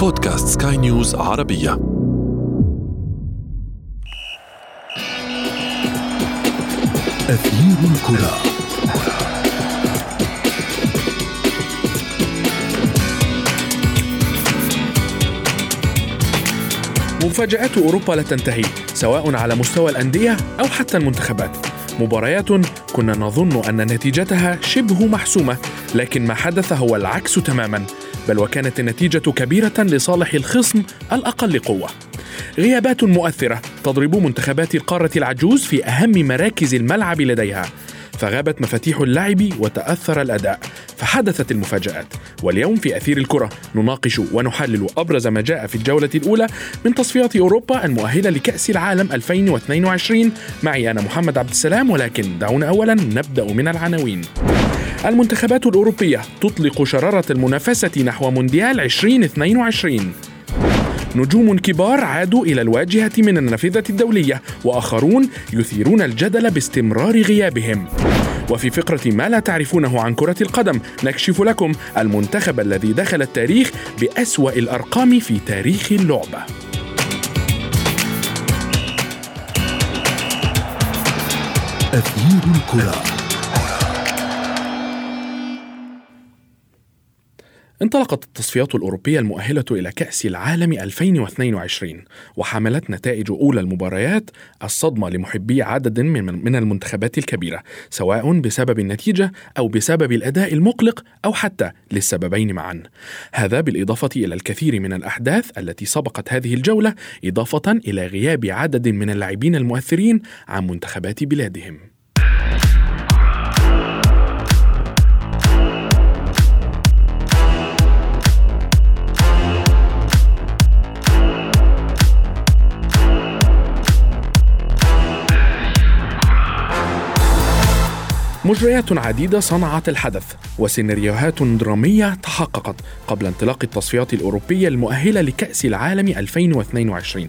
بودكاست سكاي نيوز عربية. أثير الكرة. مفاجآت أوروبا لا تنتهي سواء على مستوى الأندية أو حتى المنتخبات. مباريات كنا نظن أن نتيجتها شبه محسومة لكن ما حدث هو العكس تماما. بل وكانت النتيجة كبيرة لصالح الخصم الأقل قوة. غيابات مؤثرة تضرب منتخبات القارة العجوز في أهم مراكز الملعب لديها. فغابت مفاتيح اللعب وتأثر الأداء. فحدثت المفاجآت. واليوم في أثير الكرة نناقش ونحلل أبرز ما جاء في الجولة الأولى من تصفيات أوروبا المؤهلة لكأس العالم 2022 معي أنا محمد عبد السلام ولكن دعونا أولا نبدأ من العناوين. المنتخبات الأوروبية تطلق شرارة المنافسة نحو مونديال 2022 نجوم كبار عادوا إلى الواجهة من النافذة الدولية وآخرون يثيرون الجدل باستمرار غيابهم. وفي فقرة ما لا تعرفونه عن كرة القدم نكشف لكم المنتخب الذي دخل التاريخ بأسوأ الأرقام في تاريخ اللعبة. أثير الكرة. انطلقت التصفيات الأوروبية المؤهلة إلى كأس العالم 2022 وحملت نتائج أولى المباريات الصدمة لمحبي عدد من من المنتخبات الكبيرة سواء بسبب النتيجة أو بسبب الأداء المقلق أو حتى للسببين معا. هذا بالإضافة إلى الكثير من الأحداث التي سبقت هذه الجولة إضافة إلى غياب عدد من اللاعبين المؤثرين عن منتخبات بلادهم. مجريات عديدة صنعت الحدث وسيناريوهات درامية تحققت قبل انطلاق التصفيات الأوروبية المؤهلة لكأس العالم 2022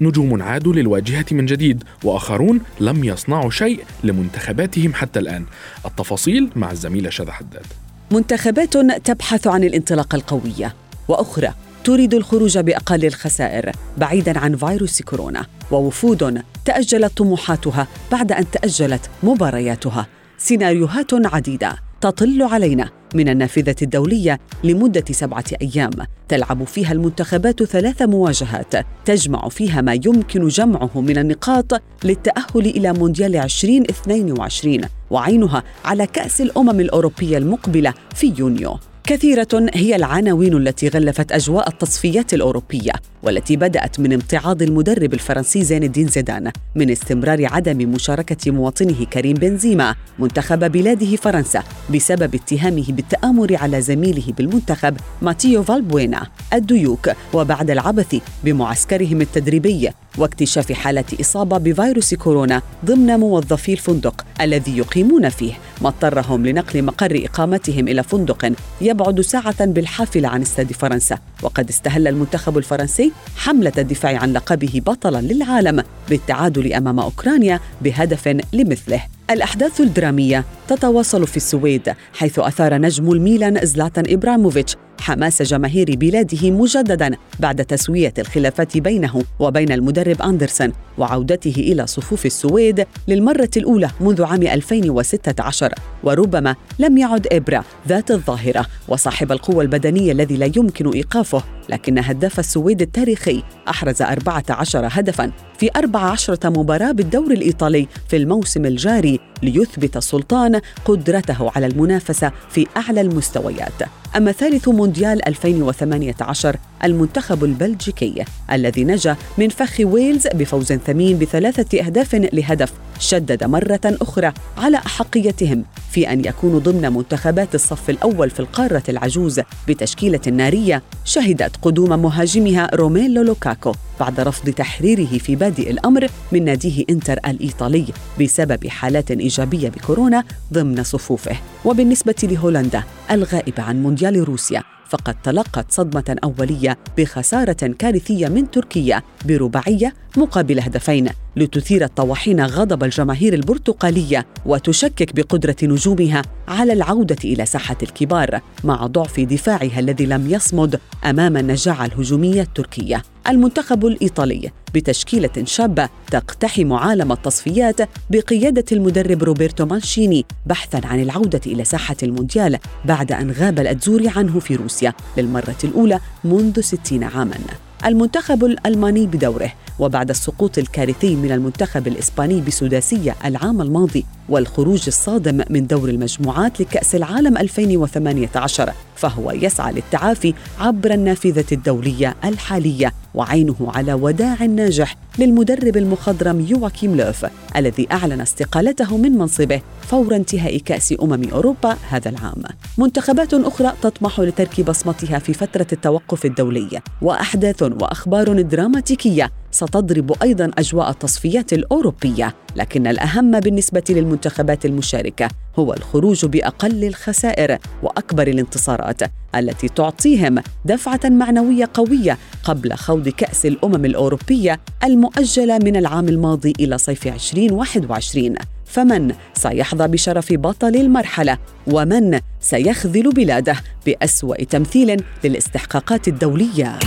نجوم عادوا للواجهة من جديد وآخرون لم يصنعوا شيء لمنتخباتهم حتى الآن. التفاصيل مع الزميلة شذى حداد. منتخبات تبحث عن الانطلاقة القوية. وأخرى تريد الخروج بأقل الخسائر بعيدا عن فيروس كورونا. ووفود تأجلت طموحاتها بعد أن تأجلت مبارياتها. سيناريوهات عديدة تطل علينا من النافذة الدولية لمدة سبعة أيام. تلعب فيها المنتخبات ثلاث مواجهات تجمع فيها ما يمكن جمعه من النقاط للتأهل إلى مونديال 2022 وعينها على كأس الأمم الأوروبية المقبلة في يونيو. كثيرة هي العناوين التي غلفت أجواء التصفيات الأوروبية. والتي بدأت من امتعاض المدرب الفرنسي زين الدين زيدان من استمرار عدم مشاركة مواطنه كريم بنزيما منتخب بلاده فرنسا بسبب اتهامه بالتآمر على زميله بالمنتخب ماتيو فالبوينا الديوك. وبعد العبث بمعسكرهم التدريبي واكتشاف حالة إصابة بفيروس كورونا ضمن موظفي الفندق الذي يقيمون فيه ما اضطرهم لنقل مقر إقامتهم إلى فندق يبعد ساعة بالحافلة عن استاد فرنسا. وقد استهل المنتخب الفرنسي حملة الدفاع عن لقبه بطلا للعالم بالتعادل أمام أوكرانيا بهدف لمثله. الأحداث الدرامية تتواصل في السويد حيث أثار نجم الميلان زلاتان إبراموفيتش حماس جماهير بلاده مجددا بعد تسوية الخلافات بينه وبين المدرب أندرسون وعودته إلى صفوف السويد للمرة الأولى منذ عام 2016 وربما لم يعد إبرا ذات الظاهرة وصاحب القوة البدنية الذي لا يمكن إيقافه لكن هداف السويد التاريخي أحرز 14 هدفاً في 14 مباراة بالدوري الإيطالي في الموسم الجاري ليثبت السلطان قدرته على المنافسة في أعلى المستويات. أما ثالث مونديال 2018 المنتخب البلجيكي الذي نجا من فخ ويلز بفوز ثمين بثلاثة أهداف لهدف شدد مرة أخرى على أحقيتهم في أن يكونوا ضمن منتخبات الصف الأول في القارة العجوز بتشكيلة نارية شهدت قدوم مهاجمها روميلو لوكاكو بعد رفض تحريره في بادئ الأمر من ناديه إنتر الإيطالي بسبب حالات إيجابية بكورونا ضمن صفوفه. وبالنسبة لهولندا الغائبة عن مونديال روسيا فقد تلقت صدمة أولية بخسارة كارثية من تركيا برباعية مقابل هدفين لتثير الطواحين غضب الجماهير البرتقالية وتشكك بقدرة نجومها على العودة إلى ساحة الكبار مع ضعف دفاعها الذي لم يصمد أمام النجاعة الهجومية التركية. المنتخب الإيطالي بتشكيلة شابة تقتحم عالم التصفيات بقيادة المدرب روبرتو مانشيني بحثا عن العودة إلى ساحة المونديال بعد أن غاب الأتزوري عنه في روسيا للمرة الأولى منذ ستين عاماً. المنتخب الألماني بدوره وبعد السقوط الكارثي من المنتخب الإسباني بسداسية العام الماضي والخروج الصادم من دور المجموعات لكأس العالم 2018 فهو يسعى للتعافي عبر النافذة الدولية الحالية وعينه على وداع ناجح للمدرب المخضرم يواكيم لوف الذي أعلن استقالته من منصبه فور انتهاء كأس أمم أوروبا هذا العام. منتخبات أخرى تطمح لترك بصمتها في فترة التوقف الدولي وأحداث وأخبار دراماتيكية ستضرب أيضا أجواء التصفيات الأوروبية لكن الأهم بالنسبة للمنتخبات المشاركة هو الخروج بأقل الخسائر وأكبر الانتصارات التي تعطيهم دفعة معنوية قوية قبل خوض كأس الأمم الأوروبية المؤجلة من العام الماضي إلى صيف 2021 فمن سيحظى بشرف بطل المرحلة؟ ومن سيخذل بلاده بأسوأ تمثيل للاستحقاقات الدولية؟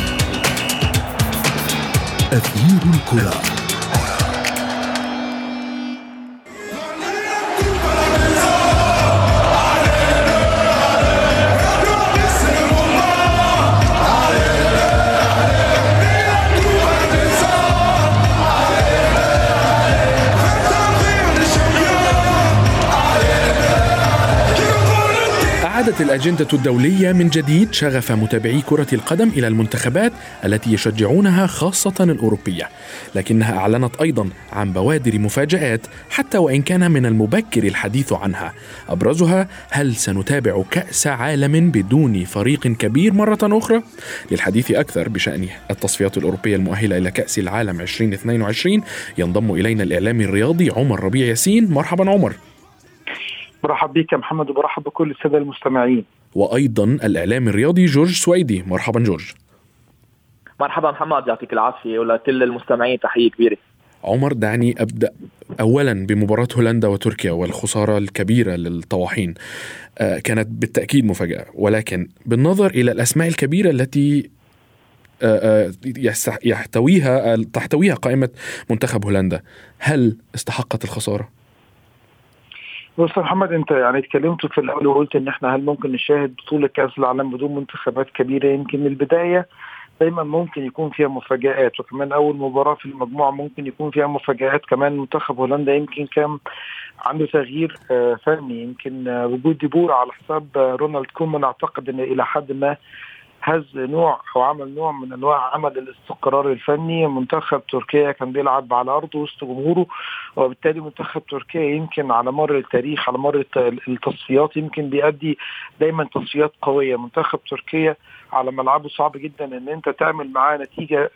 أثير الكرة. عادت الأجندة الدولية من جديد شغف متابعي كرة القدم إلى المنتخبات التي يشجعونها خاصة الأوروبية لكنها أعلنت أيضا عن بوادر مفاجآت حتى وإن كان من المبكر الحديث عنها. أبرزها هل سنتابع كأس عالم بدون فريق كبير مرة أخرى؟ للحديث أكثر بشأن التصفيات الأوروبية المؤهلة إلى كأس العالم 2022 ينضم إلينا الإعلامي الرياضي عمر ربيع ياسين. مرحبا عمر. برحب بك محمد وبرحب بكل السادة المستمعين. وأيضا الإعلام الرياضي جورج سويدي. مرحبا جورج. مرحبا محمد يعطيك العافية ولكل المستمعين تحية كبيرة. عمر دعني أبدأ اولا بمباراة هولندا وتركيا والخسارة الكبيرة للطواحين. آه، كانت بالتأكيد مفاجأة ولكن بالنظر إلى الأسماء الكبيرة التي آه، آه، يحتويها تحتويها قائمة منتخب هولندا هل استحقت الخسارة؟ بص محمد انت يعني اتكلمت في الأول وقلت إن إحنا هل ممكن نشاهد بطولة كأس العالم بدون منتخبات كبيرة؟ يمكن من البداية دايما ممكن يكون فيها مفاجآت وكمان أول مباراة في المجموعة ممكن يكون فيها مفاجآت. كمان منتخب هولندا يمكن كان عنده تغيير آه، فني. يمكن آه، وجود ديبور على حساب آه، رونالد كومان أعتقد إن إلى حد ما هز نوع أو عمل نوع من أنواع عمل الاستقرار الفني. منتخب تركيا كان بيلعب على أرضه وسط جمهوره وبالتالي منتخب تركيا يمكن على مر التاريخ على مر التصفيات يمكن بيأدي دايما تصفيات قوية. منتخب تركيا على ملعبه صعب جدا إن أنت تعمل معاه نتيجة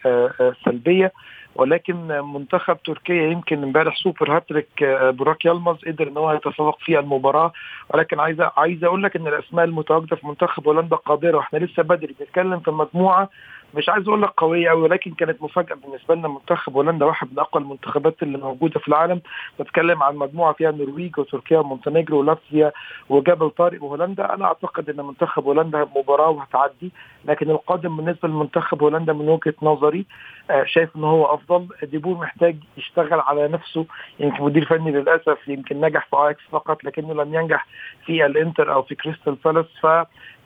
سلبية. ولكن منتخب تركيا يمكن امبارح سوبر هاتريك آه، براك يلمز قدر إن هو يتفوق في المباراة. ولكن عايز عايز أقول لك إن الأسماء المتواجدة في منتخب هولندا قادرة وإحنا لسه بدري بنتكلم في مجموعة مش عايز أقول لك قوية قوي ولكن كانت مفاجأة بالنسبة لنا منتخب هولندا واحد من أقوى المنتخبات اللي موجودة في العالم. بتكلم عن مجموعة فيها النرويج وتركيا ومونتينيجرو ولاتفيا وجبل طارق وهولندا. أنا أعتقد إن منتخب هولندا مباراة وهتعدي لكن القادم بالنسبة لمنتخب هولندا من وجهة نظري آه، شايف إن هو أفضل. ديبور محتاج يشتغل على نفسه يمكن مدير فني للأسف يمكن نجح في آياكس فقط لكنه لم ينجح في الإنتر أو في كريستال بالاس. ف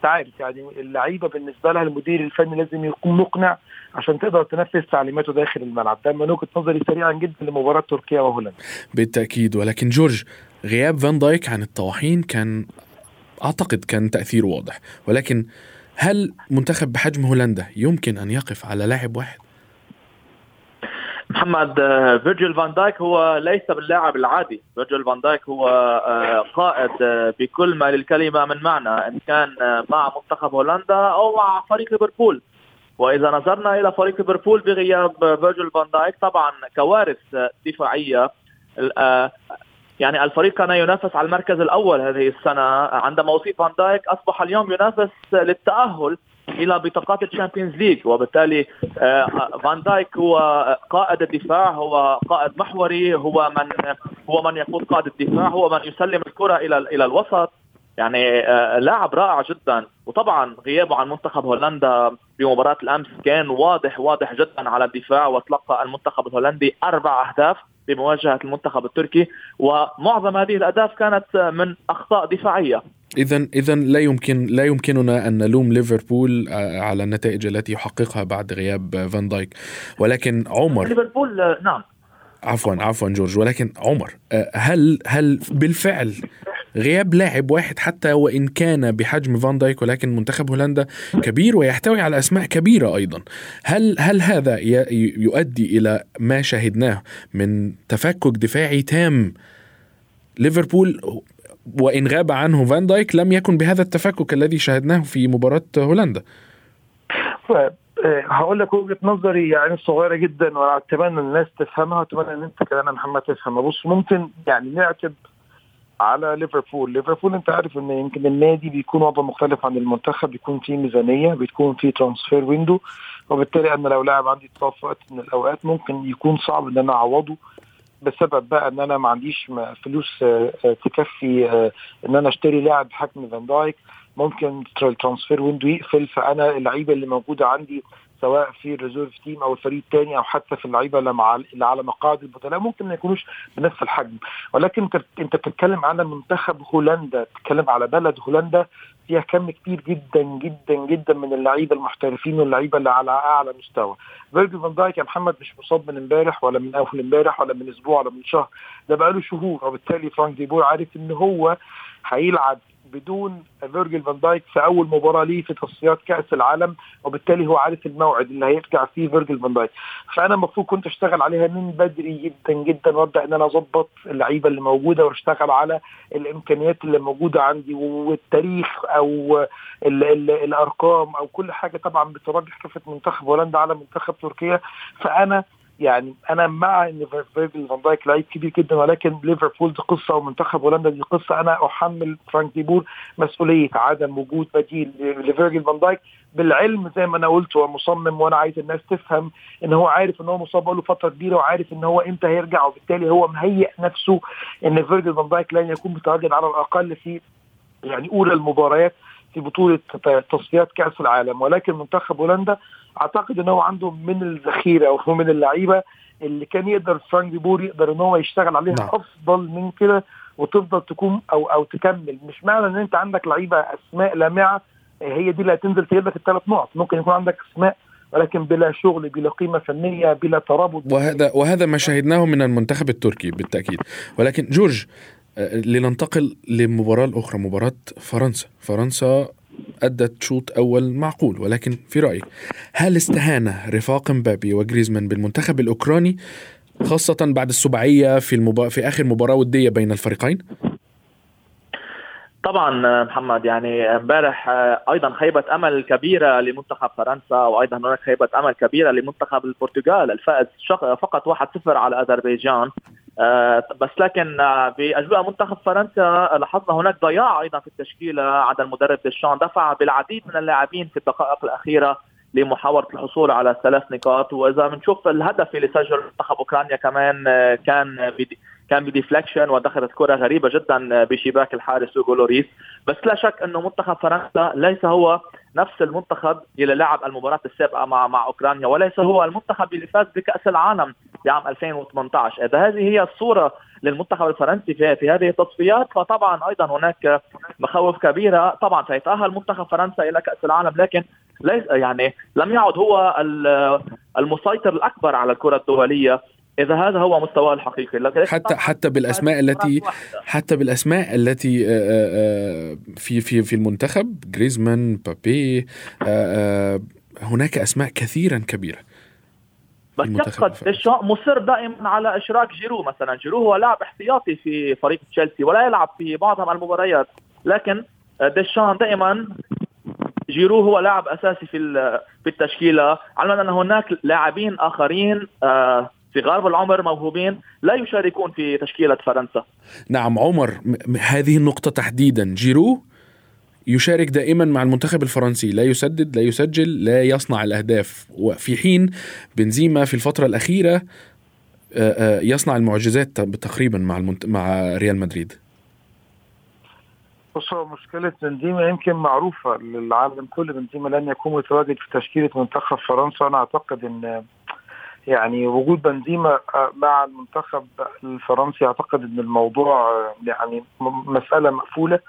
عارف يعني اللعيبة بالنسبة لها المدير الفني لازم يكون مقنع عشان تقدر تنفذ تعليماته داخل الملعب. ده من وجهة نظري سريعا جدا لمباراة تركيا وهولندا. بالتأكيد. ولكن جورج غياب فان دايك عن الطواحين كان أعتقد كان تاثيره واضح. ولكن هل منتخب بحجم هولندا يمكن أن يقف على لاعب واحد؟ محمد آه، فيرجيل فان دايك هو ليس باللاعب العادي. فيرجيل فان دايك هو آه، قائد آه، بكل ما للكلمة من معنى إن كان مع منتخب هولندا أو مع فريق ليفربول. وإذا نظرنا إلى فريق ليفربول بغياب فيرجيل فان دايك طبعا كوارث دفاعية. يعني الفريق كان ينافس على المركز الأول هذه السنة. عندما أصيب فان دايك أصبح اليوم ينافس للتأهل إلى بطاقات ال Champions League وبالتالي فان دايك هو قائد الدفاع هو قائد محوري هو من هو من يقود قائد الدفاع هو من يسلم الكرة إلى إلى الوسط. يعني لاعب رائع جدا. وطبعا غيابه عن منتخب هولندا بمباراة الأمس كان واضح واضح جدا على الدفاع وتلقى المنتخب الهولندي أربع أهداف. بمواجهة المنتخب التركي ومعظم هذه الأهداف كانت من أخطاء دفاعية. اذا اذا لا يمكن لا يمكننا أن نلوم ليفربول على النتائج التي يحققها بعد غياب فان دايك. ولكن عمر ليفربول نعم. عفوا عفوا جورج ولكن عمر هل هل بالفعل غياب لاعب واحد حتى وإن كان بحجم فان دايك ولكن منتخب هولندا كبير ويحتوي على أسماء كبيرة أيضا. هل هل هذا يؤدي إلى ما شاهدناه من تفكك دفاعي تام ليفربول وإن غاب عنه فان دايك لم يكن بهذا التفكك الذي شاهدناه في مباراة هولندا؟ هقول لك وجهة نظري يعني صغيرة جدا وأتمنى الناس تفهمها وأتمنى إن أنت كمان محمد تفهمها بص ممكن يعني نعتب على ليفربول. ليفربول انت عارف ان يمكن النادي بيكون وضع مختلف عن المنتخب بيكون في ميزانية بيكون في transfer window وبالتالي أنا لو لاعب عندي اتصاب في وقت من الأوقات ممكن يكون صعب إن أنا أعوضه بسبب بقى إن أنا ما عنديش فلوس تكفي إن أنا أشتري لاعب بحجم فان دايك. ممكن ال transfer window يقفل فأنا اللعيبة اللي موجودة عندي سواء في ال reserve team أو الفريق الثاني أو حتى في اللعيبة اللي, على مقاعد البدلاء ممكن ما يكونوش بنفس الحجم. ولكن انت بتتكلم على منتخب هولندا بتتكلم على بلد هولندا فيها كم كبير جدا جدا جدا من اللعيبة المحترفين واللعيبة اللي على أعلى مستوى. فيرجل فان دايك يا محمد مش مصاب من امبارح ولا من أول امبارح ولا من أسبوع ولا من شهر. ده بقاله شهور وبالتالي فرانك ديبور عارف إن هو هيلعب بدون فيرجل فان دايك في أول مباراة ليه في تصفيات كأس العالم وبالتالي هو عارف الموعد اللي هيرجع فيه فيرجل فان دايك. فأنا المفروض كنت أشتغل عليها من بدري جدا جدا وأبدأ إن أنا أظبط اللعيبة اللي موجودة وأشتغل على الإمكانيات اللي موجودة عندي والتاريخ أو ال ال الأرقام أو كل حاجة طبعا بترجح كفه منتخب هولندا على منتخب تركيا. فأنا يعني أنا مع إن فيرجل فان دايك لعيب كبير جدا ولكن ليفربول دي قصة ومنتخب هولندا دي قصة. أنا أحمل فرانك ديبور مسؤولية عدم وجود بديل لفيرجل فان دايك. بالعلم زي ما أنا قلت هو مصمم وأنا عايز الناس تفهم إن هو عارف إن هو مصاب له فترة كبيرة وعارف إن هو إمتى هيرجع وبالتالي هو مهيئ نفسه إن فيرجل فان دايك لن يكون متواجد على الأقل في يعني أولى المباريات. في بطولة تصفيات كأس العالم ولكن منتخب هولندا أعتقد إن هو عنده من الذخيرة أو من اللعيبة اللي كان يقدر فرانك ديبور يقدر إن هو يشتغل عليها نعم. أفضل من كده وتفضل تكون أو أو تكمل. مش معنى إن أنت عندك لعيبة أسماء لامعة هي دي اللي هتنزل تجيب لك الثلاث نقط. ممكن يكون عندك أسماء ولكن بلا شغل بلا قيمة فنية بلا ترابط. وهذا وهذا ما شاهدناه من المنتخب التركي بالتأكيد. ولكن جورج لننتقل للمباراة الأخرى مباراة فرنسا. فرنسا أدت شوط أول معقول ولكن في رأيك هل استهان رفاق مبابي وجريزمان بالمنتخب الأوكراني خاصة بعد السباعية في المبا... في آخر مباراة ودية بين الفريقين؟ طبعا محمد يعني امبارح أيضا خيبة أمل كبيرة لمنتخب فرنسا وأيضا هناك خيبة أمل كبيرة لمنتخب البرتغال. الفائز فقط 1-0 على أذربيجان. بس لكن بأجواء منتخب فرنسا لاحظنا هناك ضياع أيضا في التشكيله عند المدرب ديشان. دفع بالعديد من اللاعبين في الدقائق الأخيرة لمحاولة الحصول على ثلاث نقاط. وإذا بنشوف الهدف اللي سجل منتخب أوكرانيا كمان كان كان ب deflection ودخلت كرة غريبة جدا بشباك الحارس هوغو لوريس. بس لا شك إنه منتخب فرنسا ليس هو نفس المنتخب اللي لعب المباراة السابقة مع مع أوكرانيا وليس هو المنتخب اللي فاز بكأس العالم بعام 2018 إذا هذه هي الصورة للمنتخب الفرنسي في, في هذه التصفيات فطبعا أيضا هناك مخاوف كبيرة. طبعا سيتأهل منتخب فرنسا إلى كأس العالم لكن ليس يعني لم يعد هو المسيطر الأكبر على الكرة الدولية. إذا هذا هو مستواه الحقيقي. حتى حتى بالأسماء التي حتى بالأسماء التي في في في المنتخب جريزمان مبابي هناك أسماء كثيرا كبيرة يبقى ديشان مصر دائما على إشراك جيرو مثلا. جيرو هو لاعب احتياطي في فريق تشيلسي ولا يلعب في معظم المباريات. لكن ديشان دائما جيرو هو لاعب أساسي في في التشكيلة. علما أن هناك لاعبين آخرين في غالب العمر موهوبين لا يشاركون في تشكيلة فرنسا. نعم عمر هذه النقطة تحديدا. جيرو يشارك دائما مع المنتخب الفرنسي. لا يسدد لا يسجل لا يصنع الأهداف. وفي حين بنزيما في الفترة الأخيرة آه، آه، يصنع المعجزات تقريبا مع المنت... مع ريال مدريد. بص هو مشكلة بنزيما يمكن معروفة للعالم كله. بنزيما لن يكون متواجد في تشكيلة منتخب فرنسا. أنا أعتقد أن يعني وجود بنزيما مع المنتخب الفرنسي أعتقد أن الموضوع يعني مسألة مقفولة.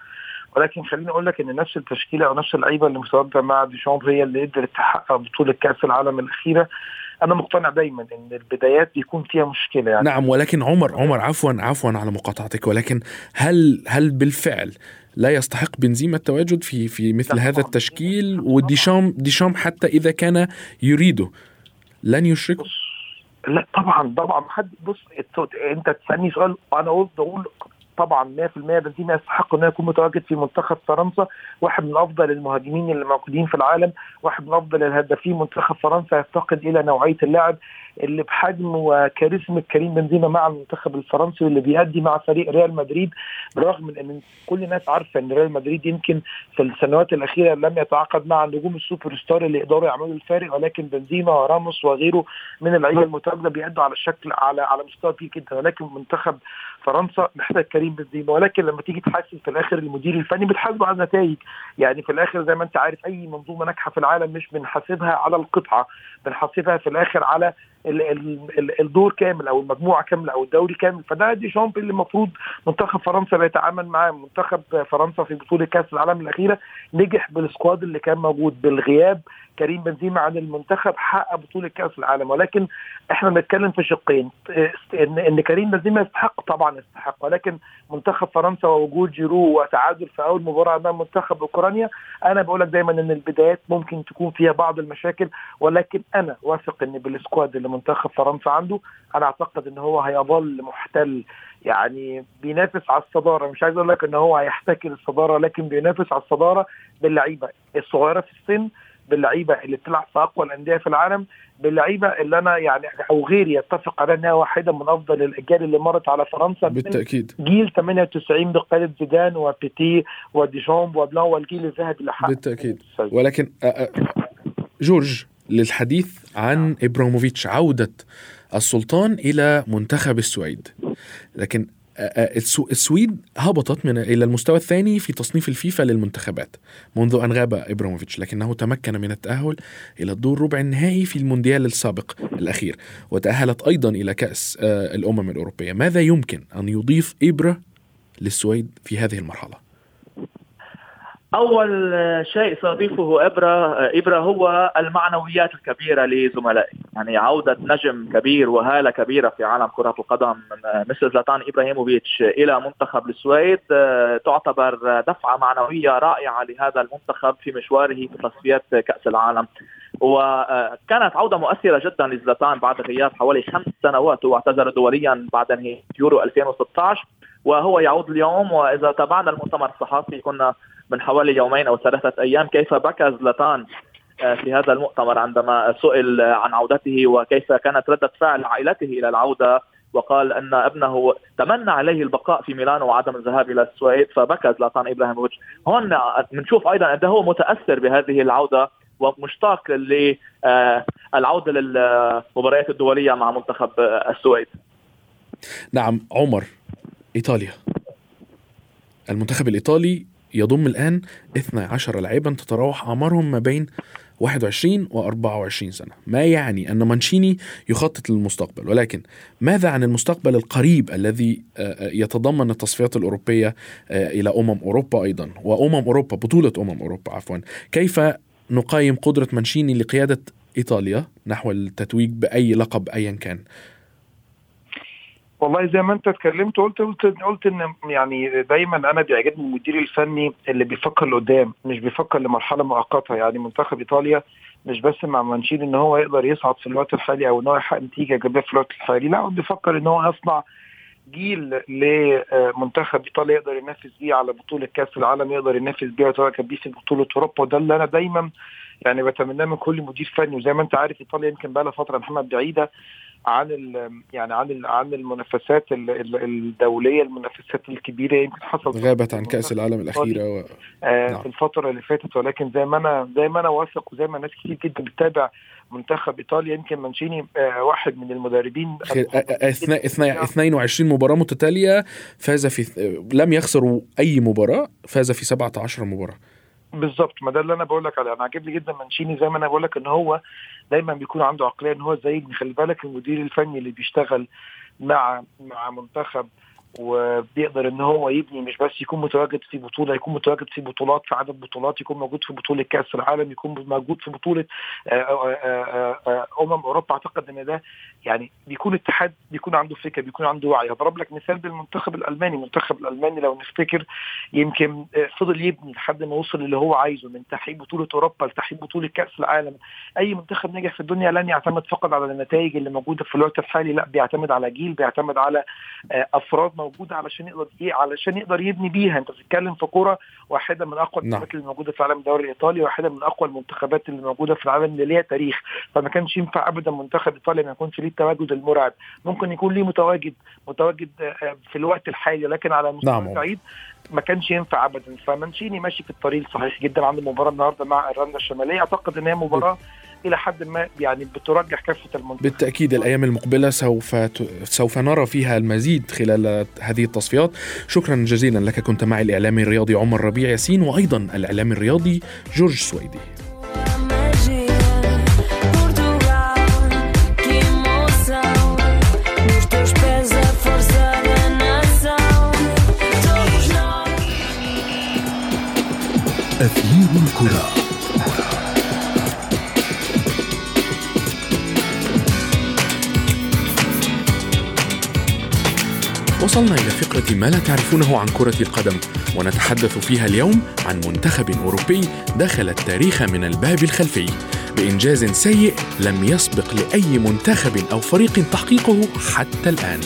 ولكن خليني أقول لك إن نفس التشكيلة أو نفس اللعيبة اللي متواجده مع ديشامب هي اللي قدرت تحقق بطولة كأس العالم الأخيرة. أنا مقتنع دايما إن البدايات بيكون فيها مشكلة يعني. نعم ولكن عمر عمر عفوا عفوا على مقاطعتك. ولكن هل هل بالفعل لا يستحق بنزيما التواجد في في مثل هذا التشكيل؟ وديشام ديشام حتى إذا كان يريده لن يشركه؟ لا طبعا طبعا. حد بص انت تسألني سؤال أنا قلت أقول طبعا 100% بنزيما يستحق إنه يكون متواجد في منتخب فرنسا واحد من أفضل المهاجمين اللي موجودين في العالم واحد من أفضل الهدافين منتخب فرنسا يفتقد إلى نوعية اللاعب اللي بحجم وكاريزما كريم بنزيما مع المنتخب الفرنسي واللي بيأدي مع فريق ريال مدريد بالرغم من إن كل الناس عارفة إن ريال مدريد يمكن في السنوات الأخيرة لم يتعاقد مع النجوم السوبر ستار اللي يقدروا يعملوا الفارق ولكن بنزيما وراموس وغيره من اللعيبة المتواجدة بيأدوا على الشكل على على مستوى كبير جدا. ولكن منتخب فرنسا محتاج كريم بنزيما. ولكن لما تيجي تحاسب في الآخر المدير الفني بتحاسبه على النتائج. يعني في الآخر زي ما أنت عارف أي منظومة ناجحة في العالم مش بنحاسبها على القطعة. بنحاسبها في الآخر على الدور كامل أو المجموعة كاملة أو الدوري كامل. فده دي شامب اللي المفروض منتخب فرنسا بيتعامل معاه منتخب فرنسا في بطولة كأس العالم الأخيرة نجح بالسكواد اللي كان موجود بالغياب كريم بنزيما عن المنتخب حقق بطولة كأس العالم. ولكن إحنا بنتكلم في شقين. ان إن كريم بنزيما يستحق طبعا يستحق. ولكن منتخب فرنسا ووجود جيرو وتعادل في أول مباراة أمام منتخب أوكرانيا أنا بقول لك دايما إن البدايات ممكن تكون فيها بعض المشاكل ولكن أنا واثق إن بالسكواد اللي منتخب فرنسا عنده أنا أعتقد إن هو هيظل محتل يعني بينافس على الصدارة. مش عايز أقول لك إن هو هيحتكر الصدارة لكن بينافس على الصدارة باللعيبة الصغيرة في السن باللعيبة اللي بتلعب في أقوى الأندية في العالم باللعيبة اللي أنا يعني أو غيري يتفق على إنها واحدة من أفضل الأجيال اللي مرت على فرنسا. بالتأكيد. جيل 98 بقيادة زيدان وبيتي وديشان وبلان والجيل الذهبي اللي بالتأكيد. ولكن جورج للحديث عن ابراهيموفيتش عودة السلطان إلى منتخب السويد. لكن السويد هبطت من إلى المستوى الثاني في تصنيف الفيفا للمنتخبات منذ أن غاب ابراهيموفيتش لكنه تمكن من التأهل إلى الدور ربع النهائي في المونديال السابق الأخير وتأهلت أيضا إلى كأس الأمم الأوروبية. ماذا يمكن أن يضيف إبرا للسويد في هذه المرحلة؟ أول شيء ساضيفه إبرة إبرة هو المعنويات الكبيرة لزملائي. يعني عودة نجم كبير وهالة كبيرة في عالم كرة القدم مثل زلاتان إبراهيموفيتش إلى منتخب السويد تعتبر دفعة معنوية رائعة لهذا المنتخب في مشواره في تصفيات كأس العالم. وكانت عودة مؤثرة جدا لزلاتان بعد غياب حوالي خمس سنوات واعتذر دوليا بعد نهايه يورو 2016 وهو يعود اليوم. وإذا تابعنا المؤتمر الصحفي كنا من حوالي يومين أو ثلاثة أيام كيف بكى زلاتان آه، في هذا المؤتمر عندما سئل عن عودته وكيف كانت ردة فعل عائلته إلى العودة وقال أن ابنه تمنى عليه البقاء في ميلانو وعدم الذهاب إلى السويد فبكى زلاتان إبراهيموفيتش. هون بنشوف أيضا قد هو متأثر بهذه العودة. ومشتاق للعوده للمباريات الدولية مع منتخب السويد. نعم عمر إيطاليا. المنتخب الإيطالي يضم الآن 12 لاعبا تتراوح أعمارهم ما بين 21 و 24 سنة. ما يعني أن مانشيني يخطط للمستقبل؟ ولكن ماذا عن المستقبل القريب الذي يتضمن التصفيات الأوروبية إلى أمم أوروبا أيضا؟ وأمم أوروبا بطولة أمم أوروبا عفوا. كيف نقيم قدرة مانشيني لقيادة إيطاليا نحو التتويج بأي لقب أيا كان. والله زي ما انت اتكلمت قلت قلت قلت إن يعني دايما أنا بيعجبني المدير الفني اللي بيفكر لقدام مش بيفكر لمرحلة مؤقتة. يعني منتخب إيطاليا مش بس مع مانشيني إن هو يقدر يصعد في الوقت الحالي أو إن هو يحقق نتيجة إيجابية في الوقت الحالي لا هو بيفكر إن هو يصنع جيل لمنتخب إيطاليا يقدر ينافس بيه على بطولة كأس العالم يقدر ينافس بيه ويتواجد بيه في بطولة أوروبا. وده اللي أنا دايما يعني بتمناه من كل مدير فني. وزي ما أنت عارف إيطاليا يمكن بقى لها فترة محمد بعيدة. عن يعني عن عن المنافسات الدولية المنافسات الكبيرة يمكن حصل غابت عن كأس العالم الأخيرة و... آه نعم. في الفترة اللي فاتت. ولكن زي ما أنا زي ما أنا واثق وزي ما ناس كتير جدا بتتابع منتخب إيطاليا يمكن مانشيني آه واحد من المدربين اثناء 22 مباراة متتالية فاز في لم يخسروا أي مباراة فاز في 17 مباراة. بالظبط ما ده اللي أنا بقول لك عليه. أنا عاجبني جدا مانشيني زي ما أنا بقول لك إن هو دايما بيكون عنده عقلية إن هو زي خلي بالك المدير الفني اللي بيشتغل مع مع منتخب وبيقدر إن هو يبني مش بس يكون متواجد في بطولة يكون متواجد في بطولات في عدد بطولات يكون موجود في بطولة كأس العالم يكون موجود في بطولة آه، آه، آه، أمم أوروبا. أعتقد إن ده يعني بيكون اتحاد بيكون عنده فكره بيكون عنده وعي. اضرب لك مثال بالمنتخب الألماني. المنتخب الألماني لو نفتكر يمكن فضل يبني لحد ما وصل اللي هو عايزه من تحقيق بطولة أوروبا لتحقيق بطولة كأس العالم. أي منتخب ناجح في الدنيا لن يعتمد فقط على النتائج اللي موجودة في الوقت الحالي لا بيعتمد على جيل بيعتمد على أفراد موجودة علشان يقدر إيه علشان يقدر يبني بيها. أنت بتتكلم في كوره واحدة من أقوى نعم. اللي موجودة في العالم الدوري الايطالي واحدة من أقوى المنتخبات اللي موجودة في العالم اللي ليها تاريخ. فما كانش ينفع ابدا منتخب إيطاليا ما يكونش ليه التواجد المرعب. ممكن يكون ليه متواجد متواجد آه، في الوقت الحالي لكن على مستوى نعم. بعيد ما كانش ينفع ابدا. فمانشيني ماشي في الطريق الصحيح جدا عنده مباراه النهارده مع ايرلندا الشمالية. أعتقد إن هي مباراة إلى حد ما يعني بترجح كافة المنطقة بالتأكيد الأيام المقبلة سوف ت... سوف نرى فيها المزيد خلال هذه التصفيات. شكرا جزيلا لك كنت معي الإعلامي الرياضي عمر ربيع ياسين وأيضا الإعلامي الرياضي جورج سويدي. أثير الكرة. وصلنا إلى فقرة ما لا تعرفونه عن كرة القدم ونتحدث فيها اليوم عن منتخب أوروبي دخل التاريخ من الباب الخلفي. بإنجاز سيء لم يسبق لأي منتخب أو فريق تحقيقه حتى الآن.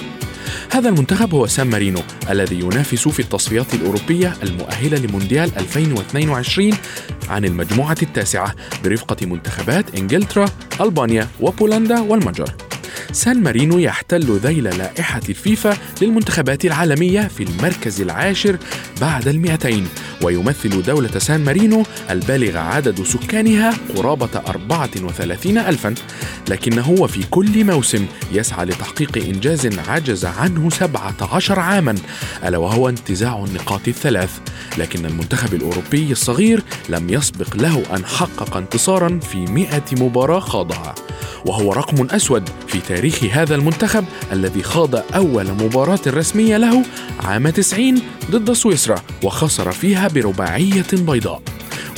هذا المنتخب هو سان مارينو الذي ينافس في التصفيات الأوروبية المؤهلة لمونديال 2022 عن المجموعة التاسعة برفقة منتخبات إنجلترا، ألبانيا وبولندا والمجر. سان مارينو يحتل ذيل لائحة الفيفا للمنتخبات العالمية في المركز العاشر بعد المئتين ويمثل دولة سان مارينو البالغ عدد سكانها قرابة 34 ألفا لكنه وفي كل موسم يسعى لتحقيق إنجاز عجز عنه 17 عاما ألا وهو انتزاع النقاط الثلاث لكن المنتخب الأوروبي الصغير لم يسبق له أن حقق انتصارا في 100 مباراة خاضها وهو رقم أسود في تاريخ هذا المنتخب الذي خاض أول مباراة رسمية له عام 90 ضد سويسرا وخسر فيها برباعية بيضاء.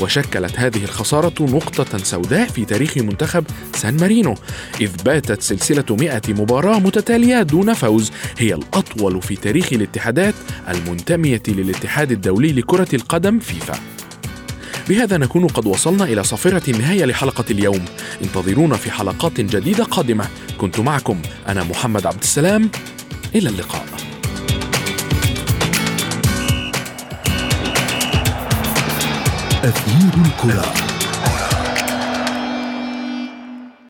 وشكلت هذه الخسارة نقطة سوداء في تاريخ منتخب سان مارينو إذ باتت سلسلة 100 مباراة متتالية دون فوز هي الأطول في تاريخ الاتحادات المنتمية للاتحاد الدولي لكرة القدم فيفا. بهذا نكون قد وصلنا إلى صافرة النهاية لحلقة اليوم. انتظرونا في حلقات جديدة قادمة. كنت معكم أنا محمد عبد السلام. إلى اللقاء. أثير الكرة.